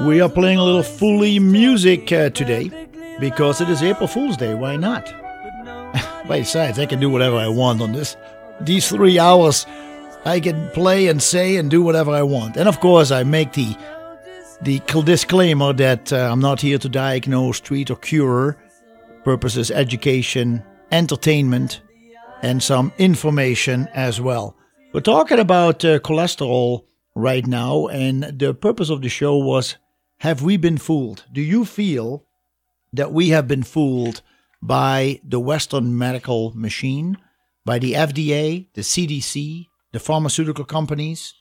We are playing a little fully music uh, today because it is April Fool's Day. Why not? Besides, I can do whatever I want on this. These three hours, I can play and say and do whatever I want. And of course, I make the the disclaimer that uh, I'm not here to diagnose, treat, or cure. Purposes: education, entertainment, and some information as well. We're talking about uh, cholesterol right now, and the purpose of the show was Have we been fooled? Do you feel that we have been fooled by the Western medical machine, by the FDA, the CDC, the pharmaceutical companies?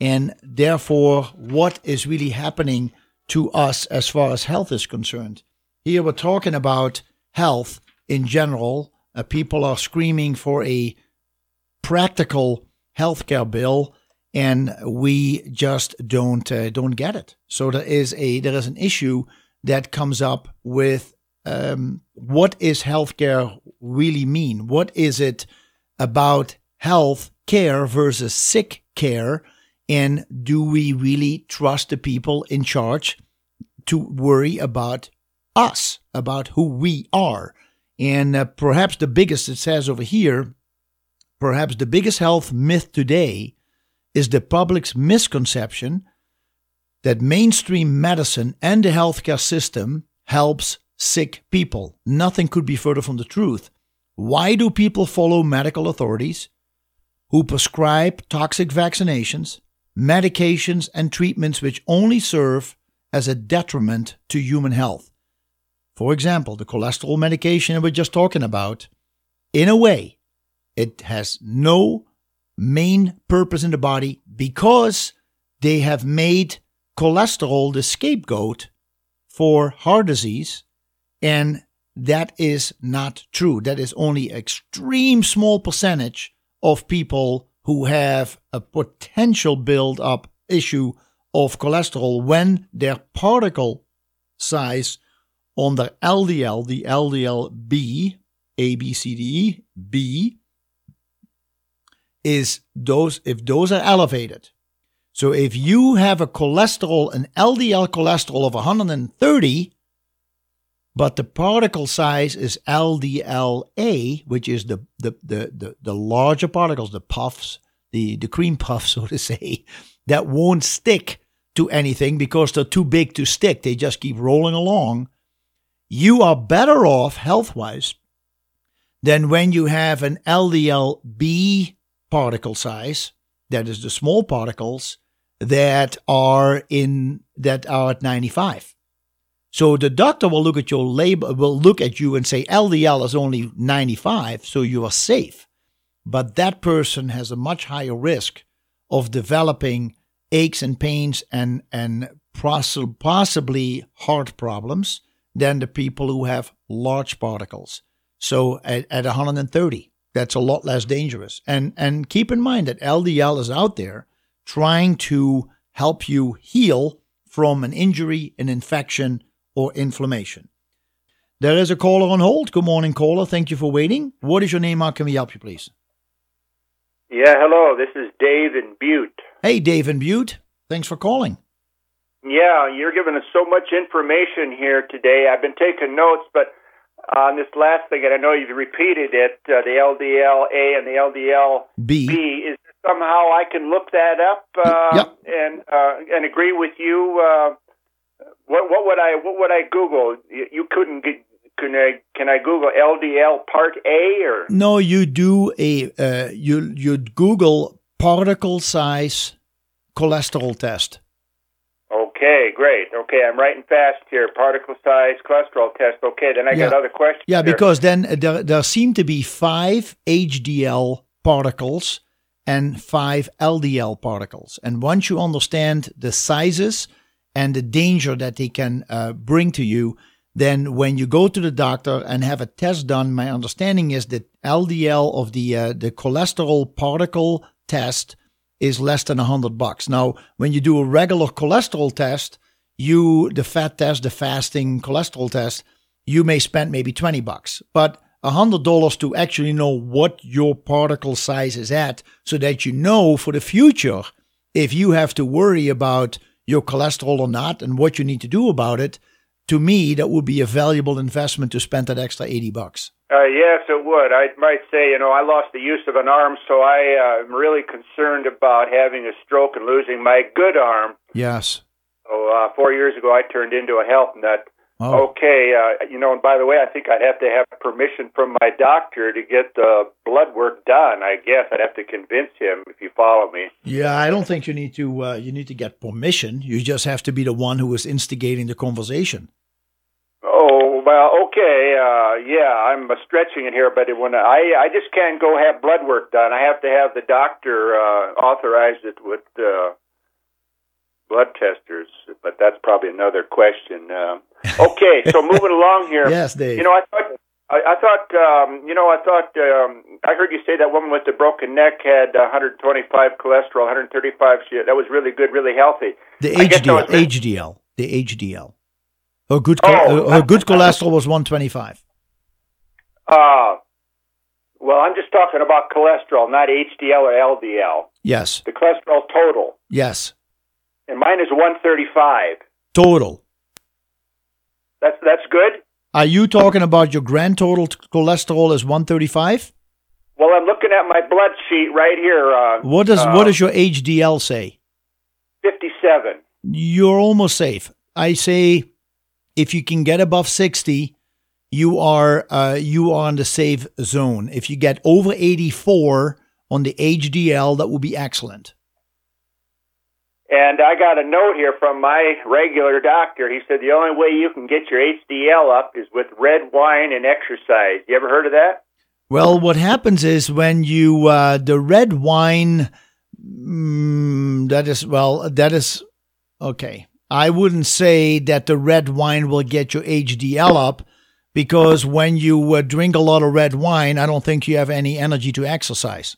And therefore, what is really happening to us as far as health is concerned? Here we're talking about health in general. Uh, people are screaming for a practical healthcare bill, and we just don't uh, don't get it. So there is a there is an issue that comes up with um, what is healthcare really mean? What is it about health care versus sick care? And do we really trust the people in charge to worry about us, about who we are? And uh, perhaps the biggest, it says over here, perhaps the biggest health myth today is the public's misconception that mainstream medicine and the healthcare system helps sick people. Nothing could be further from the truth. Why do people follow medical authorities who prescribe toxic vaccinations, medications, and treatments which only serve as a detriment to human health? For example, the cholesterol medication we're just talking about, in a way, it has no main purpose in the body because they have made cholesterol the scapegoat for heart disease and that is not true. That is only extreme small percentage of people who have a potential build up issue of cholesterol when their particle size on the LDL, the LDL B, A, B, C, D, E, B, is those, if those are elevated. So if you have a cholesterol, an LDL cholesterol of 130, but the particle size is LDLA, which is the, the, the, the, the larger particles, the puffs, the, the cream puffs, so to say, that won't stick to anything because they're too big to stick. They just keep rolling along. You are better off health wise than when you have an LDLB particle size, that is the small particles that are in that are at 95. So the doctor will look at your label, will look at you and say LDL is only 95, so you are safe. But that person has a much higher risk of developing aches and pains and, and possibly heart problems than the people who have large particles. So at, at 130, that's a lot less dangerous. And, and keep in mind that LDL is out there trying to help you heal from an injury, an infection, or inflammation. There is a caller on hold. Good morning, caller. Thank you for waiting. What is your name? How can we help you, please? Yeah, hello. This is Dave in Butte. Hey, Dave in Butte. Thanks for calling. Yeah, you're giving us so much information here today. I've been taking notes, but on this last thing, and I know you've repeated it, uh, the LDL-A and the LDL-B, B. is somehow I can look that up uh, yep. and uh, and agree with you uh, what what would I what would I Google? You, you couldn't get. Can I can I Google LDL Part A or no? You do a uh, you you Google particle size cholesterol test. Okay, great. Okay, I'm writing fast here. Particle size cholesterol test. Okay, then I yeah. got other questions. Yeah, here. because then there there seem to be five HDL particles and five LDL particles, and once you understand the sizes and the danger that they can uh, bring to you, then when you go to the doctor and have a test done, my understanding is that LDL of the uh, the cholesterol particle test is less than a hundred bucks. Now, when you do a regular cholesterol test, you the fat test, the fasting cholesterol test, you may spend maybe twenty bucks, but a hundred dollars to actually know what your particle size is at, so that you know for the future if you have to worry about your cholesterol or not and what you need to do about it, to me, that would be a valuable investment to spend that extra 80 bucks. Uh, yes, it would. I might say, you know, I lost the use of an arm, so I uh, am really concerned about having a stroke and losing my good arm. Yes. So uh, four years ago, I turned into a health nut. Oh. Okay, uh, you know, and by the way, I think I'd have to have permission from my doctor to get the blood work done. I guess I'd have to convince him if you follow me. Yeah, I don't think you need to. Uh, you need to get permission. You just have to be the one who is instigating the conversation. Oh well, okay, uh, yeah, I'm stretching it here, but when I I just can't go have blood work done. I have to have the doctor uh, authorize it with. Uh, blood testers, but that's probably another question. Uh, okay, so moving along here. Yes, Dave. You know, I thought. I, I thought, um, you know, I thought, um, I heard you say that woman with the broken neck had 125 cholesterol, 135. She, that was really good, really healthy. The HDL, HDL, the HDL. Her good, oh, her good cholesterol was 125. Uh, well, I'm just talking about cholesterol, not HDL or LDL. Yes. The cholesterol total. Yes. And mine is 135. Total. That's that's good. Are you talking about your grand total cholesterol is 135? Well, I'm looking at my blood sheet right here. Uh, what does uh, what does your HDL say? 57. You're almost safe. I say if you can get above 60, you are uh, you are in the safe zone. If you get over 84 on the HDL, that would be excellent. And I got a note here from my regular doctor. He said the only way you can get your HDL up is with red wine and exercise. You ever heard of that? Well, what happens is when you uh, the red wine, mm, that is well, that is okay. I wouldn't say that the red wine will get your HDL up because when you uh, drink a lot of red wine, I don't think you have any energy to exercise.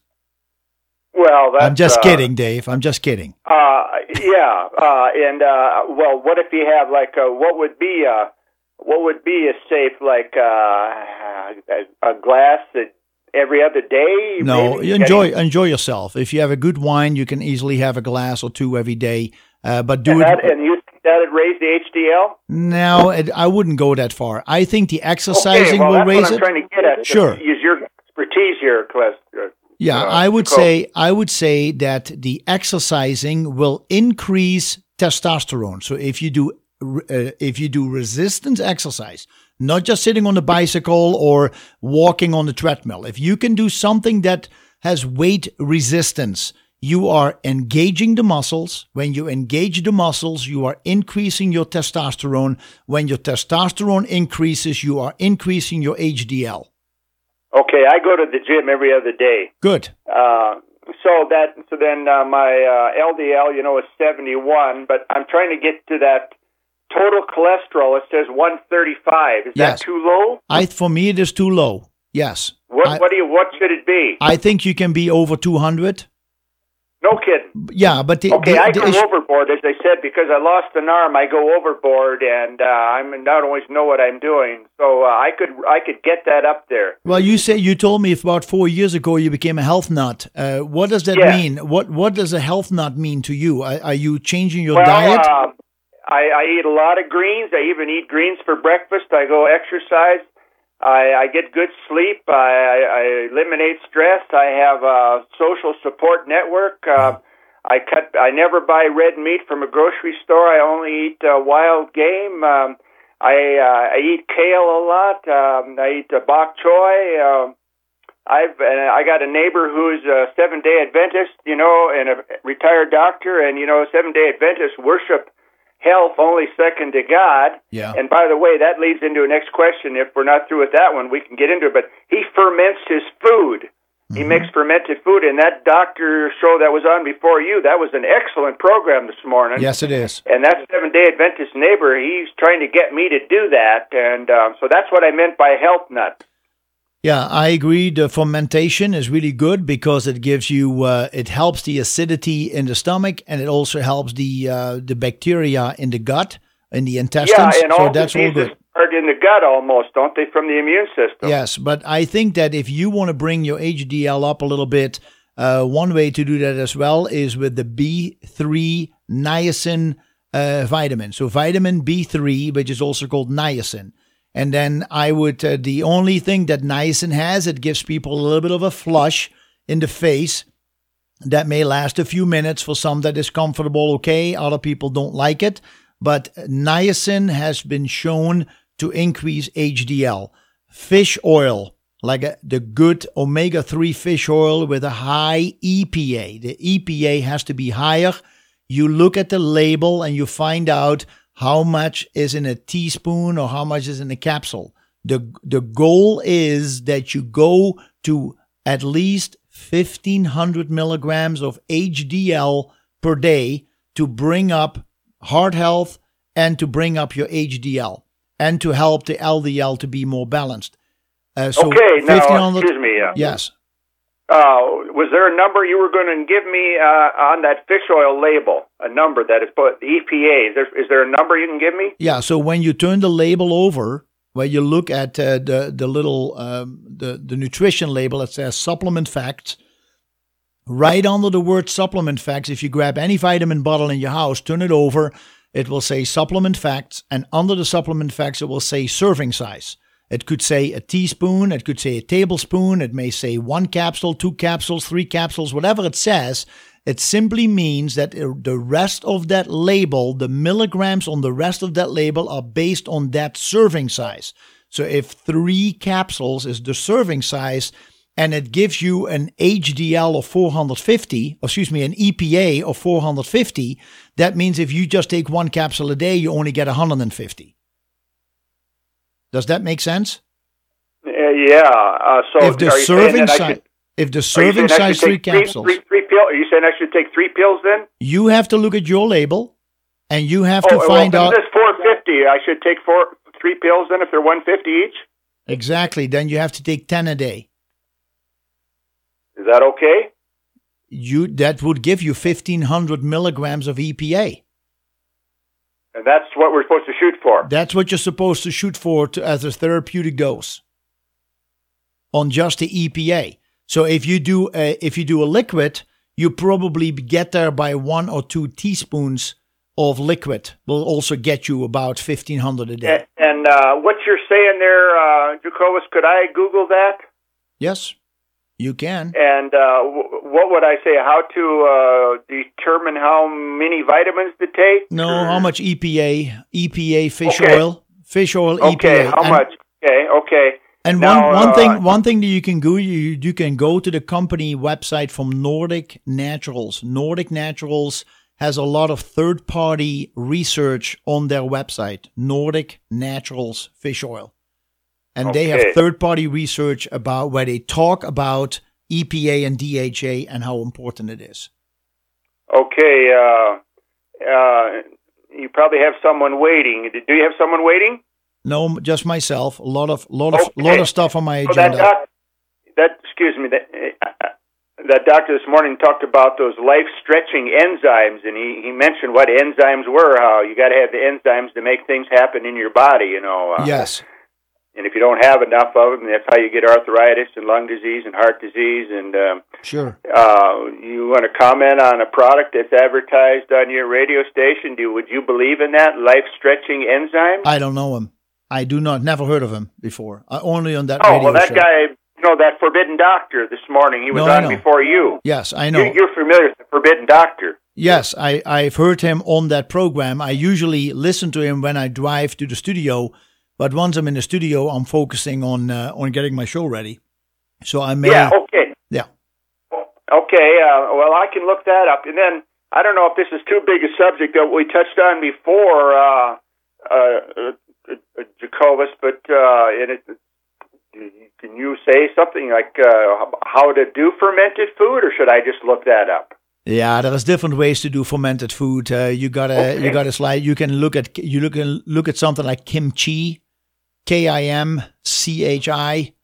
Well, I'm just uh, kidding, Dave. I'm just kidding. Uh, yeah, uh, and uh, well, what if you have like uh, what would be a what would be a safe like uh, a glass that every other day? No, enjoy enjoy yourself. If you have a good wine, you can easily have a glass or two every day. Uh, but do and it. That, and you think that would raise the HDL? No, it, I wouldn't go that far. I think the exercising okay, well, will raise it. trying to get at. Sure. Use your expertise here, Cliff. Yeah, uh, I would say I would say that the exercising will increase testosterone. So if you do uh, if you do resistance exercise, not just sitting on the bicycle or walking on the treadmill, if you can do something that has weight resistance, you are engaging the muscles. When you engage the muscles, you are increasing your testosterone. When your testosterone increases, you are increasing your HDL. Okay, I go to the gym every other day. Good. Uh, so that so then uh, my uh, LDL, you know, is 71, but I'm trying to get to that total cholesterol. It says 135. Is yes. that too low? I for me it is too low. Yes. What I, what do you what should it be? I think you can be over 200. No kidding. Yeah, but the, okay, the, I go the, overboard as I said because I lost an arm. I go overboard, and uh, I'm not always know what I'm doing. So uh, I could I could get that up there. Well, you say you told me about four years ago you became a health nut. Uh, what does that yes. mean? What what does a health nut mean to you? Are, are you changing your well, diet? Uh, I, I eat a lot of greens. I even eat greens for breakfast. I go exercise. I, I get good sleep. I, I, eliminate stress. I have a social support network. Uh, I cut. I never buy red meat from a grocery store. I only eat uh, wild game. Um, I uh, I eat kale a lot. Um, I eat uh, bok choy. Uh, I've uh, I got a neighbor who's a seven day Adventist, you know, and a retired doctor, and you know, seven day Adventists worship health only second to God. Yeah. And by the way, that leads into a next question. If we're not through with that one, we can get into it. But he ferments his food. He mm-hmm. makes fermented food, and that doctor show that was on before you, that was an excellent program this morning. Yes, it is. And that Seven Day Adventist neighbor, he's trying to get me to do that, and um, so that's what I meant by health nut. Yeah, I agree. The fermentation is really good because it gives you, uh, it helps the acidity in the stomach, and it also helps the uh, the bacteria in the gut, in the intestines. Yeah, and so all that's all good in the gut almost, don't they, from the immune system? Yes, but I think that if you want to bring your HDL up a little bit, uh, one way to do that as well is with the B3 niacin uh, vitamin. So vitamin B3, which is also called niacin. And then I would, uh, the only thing that niacin has, it gives people a little bit of a flush in the face that may last a few minutes. For some, that is comfortable, okay. Other people don't like it. But niacin has been shown to increase HDL. Fish oil, like a, the good omega 3 fish oil with a high EPA. The EPA has to be higher. You look at the label and you find out how much is in a teaspoon or how much is in a capsule. The, the goal is that you go to at least 1500 milligrams of HDL per day to bring up heart health and to bring up your HDL and to help the LDL to be more balanced. Uh, so okay, now, excuse me. Uh, yes. Uh, was there a number you were going to give me uh, on that fish oil label? A number that is put the EPA. Is there, is there a number you can give me? Yeah. So when you turn the label over, where you look at uh, the the little um, the the nutrition label that says supplement facts, right under the word supplement facts, if you grab any vitamin bottle in your house, turn it over, it will say supplement facts, and under the supplement facts, it will say serving size. It could say a teaspoon, it could say a tablespoon, it may say one capsule, two capsules, three capsules, whatever it says. It simply means that the rest of that label, the milligrams on the rest of that label, are based on that serving size. So if three capsules is the serving size, and it gives you an HDL of 450, excuse me, an EPA of 450, that means if you just take one capsule a day, you only get 150. Does that make sense? Uh, yeah. Uh, so if the serving size, if the serving size three capsules, Three three, three, three Are you saying I should take three pills then? You have to look at your label, and you have oh, to find well, out. This four fifty. I should take four three pills then if they're one fifty each. Exactly. Then you have to take ten a day. Is that okay? You that would give you fifteen hundred milligrams of EPA. And that's what we're supposed to shoot for. That's what you're supposed to shoot for to, as a therapeutic dose on just the EPA. So if you do a, if you do a liquid, you probably get there by one or two teaspoons of liquid. Will also get you about fifteen hundred a day. And, and uh, what you're saying there, uh, Jacobus, could I Google that? Yes. You can. And uh, w- what would I say? How to uh, determine how many vitamins to take? No, or? how much EPA? EPA fish okay. oil, fish oil EPA. okay, EPA. how and, much? Okay, okay. And now, one, one uh, thing one thing that you can go you you can go to the company website from Nordic Naturals. Nordic Naturals has a lot of third party research on their website. Nordic Naturals fish oil and okay. they have third party research about where they talk about EPA and DHA and how important it is. Okay, uh, uh, you probably have someone waiting. Do you have someone waiting? No, just myself. A lot of lot of okay. lot of stuff on my agenda. that, doc, that excuse me that uh, that doctor this morning talked about those life stretching enzymes, and he he mentioned what enzymes were. How you got to have the enzymes to make things happen in your body. You know. Uh, yes. And if you don't have enough of them, that's how you get arthritis and lung disease and heart disease. And um, sure, uh, you want to comment on a product that's advertised on your radio station? Do would you believe in that life stretching enzyme? I don't know him. I do not. Never heard of him before. Uh, only on that. Oh well, that show. guy. You know that Forbidden Doctor this morning. He was no, on before you. Yes, I know. You, you're familiar with the Forbidden Doctor. Yes, I, I've heard him on that program. I usually listen to him when I drive to the studio but once I'm in the studio, I'm focusing on uh, on getting my show ready. So I may. Yeah. Okay. Yeah. Okay. Uh, well, I can look that up, and then I don't know if this is too big a subject that we touched on before, uh, uh, uh Jacobus, but uh, it, can you say something like uh, how to do fermented food, or should I just look that up? Yeah, there's different ways to do fermented food. Uh, you gotta okay. you gotta slide. You can look at you look look at something like kimchi, K I M C H I.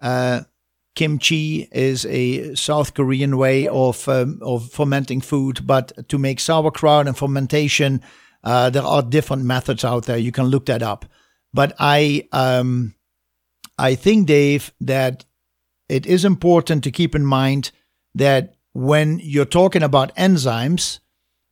Uh, kimchi is a South Korean way of um, of fermenting food, but to make sauerkraut and fermentation, uh, there are different methods out there. You can look that up. But I um, I think, Dave, that it is important to keep in mind that when you're talking about enzymes,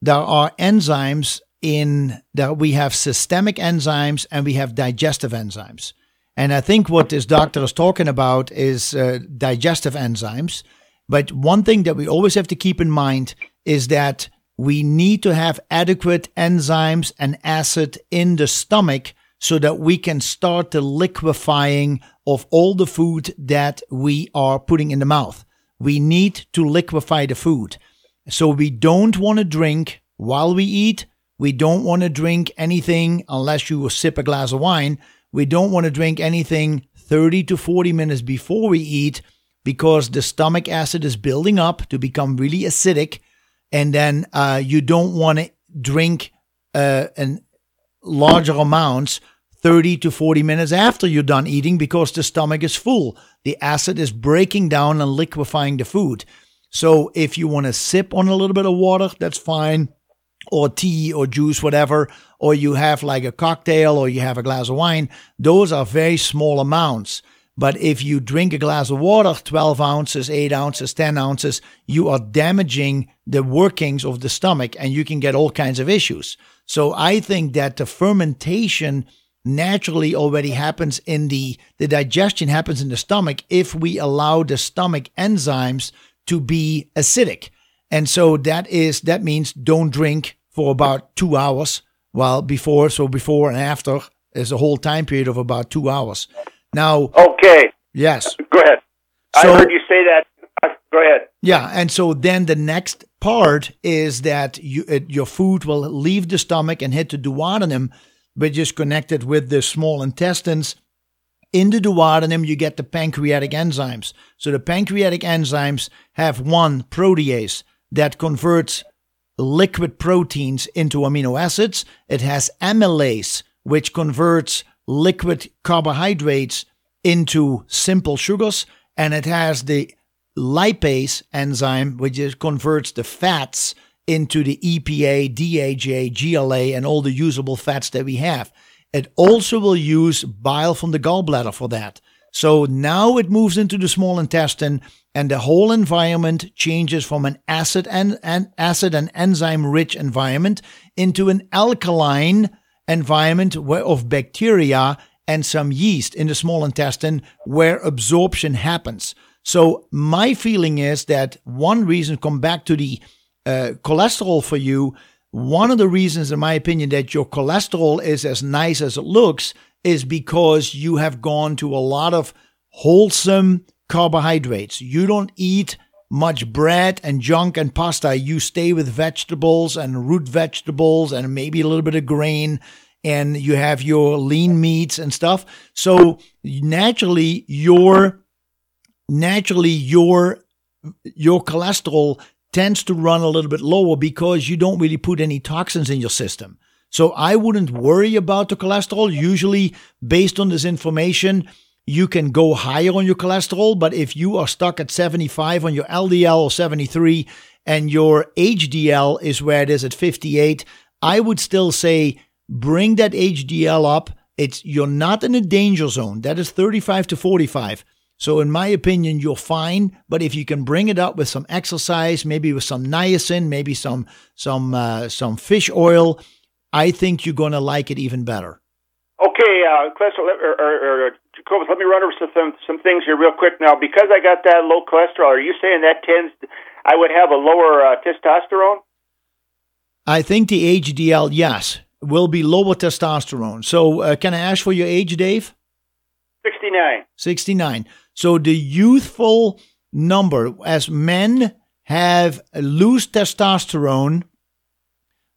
there are enzymes in that we have systemic enzymes and we have digestive enzymes. And I think what this doctor is talking about is uh, digestive enzymes. But one thing that we always have to keep in mind is that we need to have adequate enzymes and acid in the stomach so that we can start the liquefying of all the food that we are putting in the mouth. We need to liquefy the food. So we don't want to drink while we eat. We don't want to drink anything unless you sip a glass of wine. We don't want to drink anything 30 to 40 minutes before we eat because the stomach acid is building up to become really acidic. And then uh, you don't want to drink uh, an larger amounts 30 to 40 minutes after you're done eating because the stomach is full. The acid is breaking down and liquefying the food. So if you want to sip on a little bit of water, that's fine, or tea or juice, whatever, or you have like a cocktail or you have a glass of wine, those are very small amounts. But if you drink a glass of water, 12 ounces, 8 ounces, 10 ounces, you are damaging the workings of the stomach and you can get all kinds of issues. So I think that the fermentation naturally already happens in the, the digestion happens in the stomach if we allow the stomach enzymes to be acidic. And so that is, that means don't drink for about two hours while before, so before and after is a whole time period of about two hours. Now, okay. Yes. Go ahead. So, I heard you say that. Uh, go ahead. Yeah, and so then the next part is that you, it, your food will leave the stomach and hit the duodenum, which is connected with the small intestines. In the duodenum, you get the pancreatic enzymes. So the pancreatic enzymes have one protease that converts liquid proteins into amino acids. It has amylase, which converts liquid carbohydrates into simple sugars. And it has the lipase enzyme, which is, converts the fats into the EPA, DHA, GLA, and all the usable fats that we have. It also will use bile from the gallbladder for that. So now it moves into the small intestine and the whole environment changes from an acid and, and acid and enzyme rich environment into an alkaline environment where of bacteria and some yeast in the small intestine where absorption happens. So my feeling is that one reason come back to the uh, cholesterol for you one of the reasons, in my opinion, that your cholesterol is as nice as it looks is because you have gone to a lot of wholesome carbohydrates. You don't eat much bread and junk and pasta. You stay with vegetables and root vegetables and maybe a little bit of grain and you have your lean meats and stuff. So naturally your naturally your your cholesterol tends to run a little bit lower because you don't really put any toxins in your system. So I wouldn't worry about the cholesterol. Usually, based on this information, you can go higher on your cholesterol. But if you are stuck at 75 on your LDL or 73 and your HDL is where it is at 58, I would still say bring that HDL up. It's you're not in a danger zone. That is 35 to 45. So, in my opinion, you're fine. But if you can bring it up with some exercise, maybe with some niacin, maybe some some uh, some fish oil, I think you're going to like it even better. Okay, uh, cholesterol, or, or, or, Jacobus, let me run over some some things here real quick now. Because I got that low cholesterol, are you saying that tends I would have a lower uh, testosterone? I think the HDL, yes, will be lower testosterone. So, uh, can I ask for your age, Dave? 69. 69. So the youthful number, as men have lose testosterone,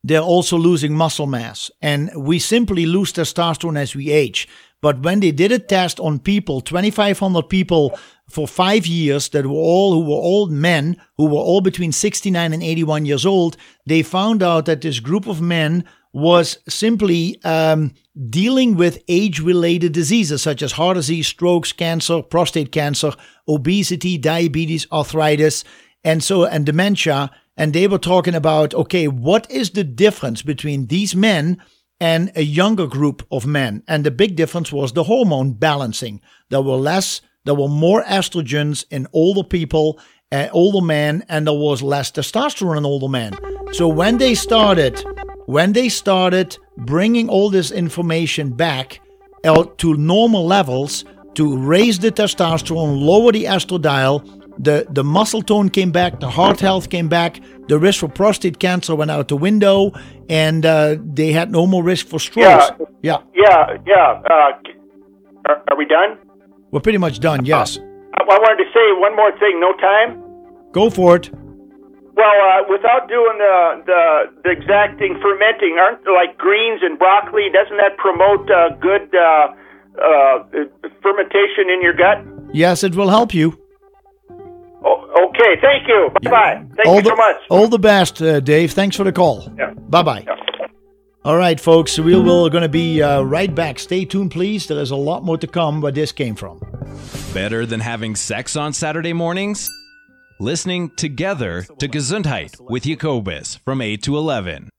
they're also losing muscle mass. And we simply lose testosterone as we age. But when they did a test on people, 2,500 people for five years that were all who were old men, who were all between 69 and 81 years old, they found out that this group of men was simply um, dealing with age related diseases such as heart disease, strokes, cancer, prostate cancer, obesity, diabetes, arthritis, and so and dementia. And they were talking about okay, what is the difference between these men and a younger group of men? And the big difference was the hormone balancing. There were less, there were more estrogens in older people, uh, older men, and there was less testosterone in older men. So when they started when they started bringing all this information back out to normal levels to raise the testosterone, lower the estradiol, the, the muscle tone came back, the heart health came back, the risk for prostate cancer went out the window, and uh, they had no more risk for strokes. Yeah, yeah, yeah. yeah. Uh, are, are, we done? We're pretty much done. Yes. Uh, I wanted to say one more thing. No time. Go for it. Well, uh, without doing the, the the exacting fermenting, aren't like greens and broccoli? Doesn't that promote uh, good uh, uh, fermentation in your gut? Yes, it will help you. Okay, thank you. Bye bye. Thank all you the, so much. All the best, uh, Dave. Thanks for the call. Yeah. Bye bye. Yeah. All right, folks. We will going to be uh, right back. Stay tuned, please. There is a lot more to come where this came from. Better than having sex on Saturday mornings? Listening together to Gesundheit with Jacobus from 8 to 11.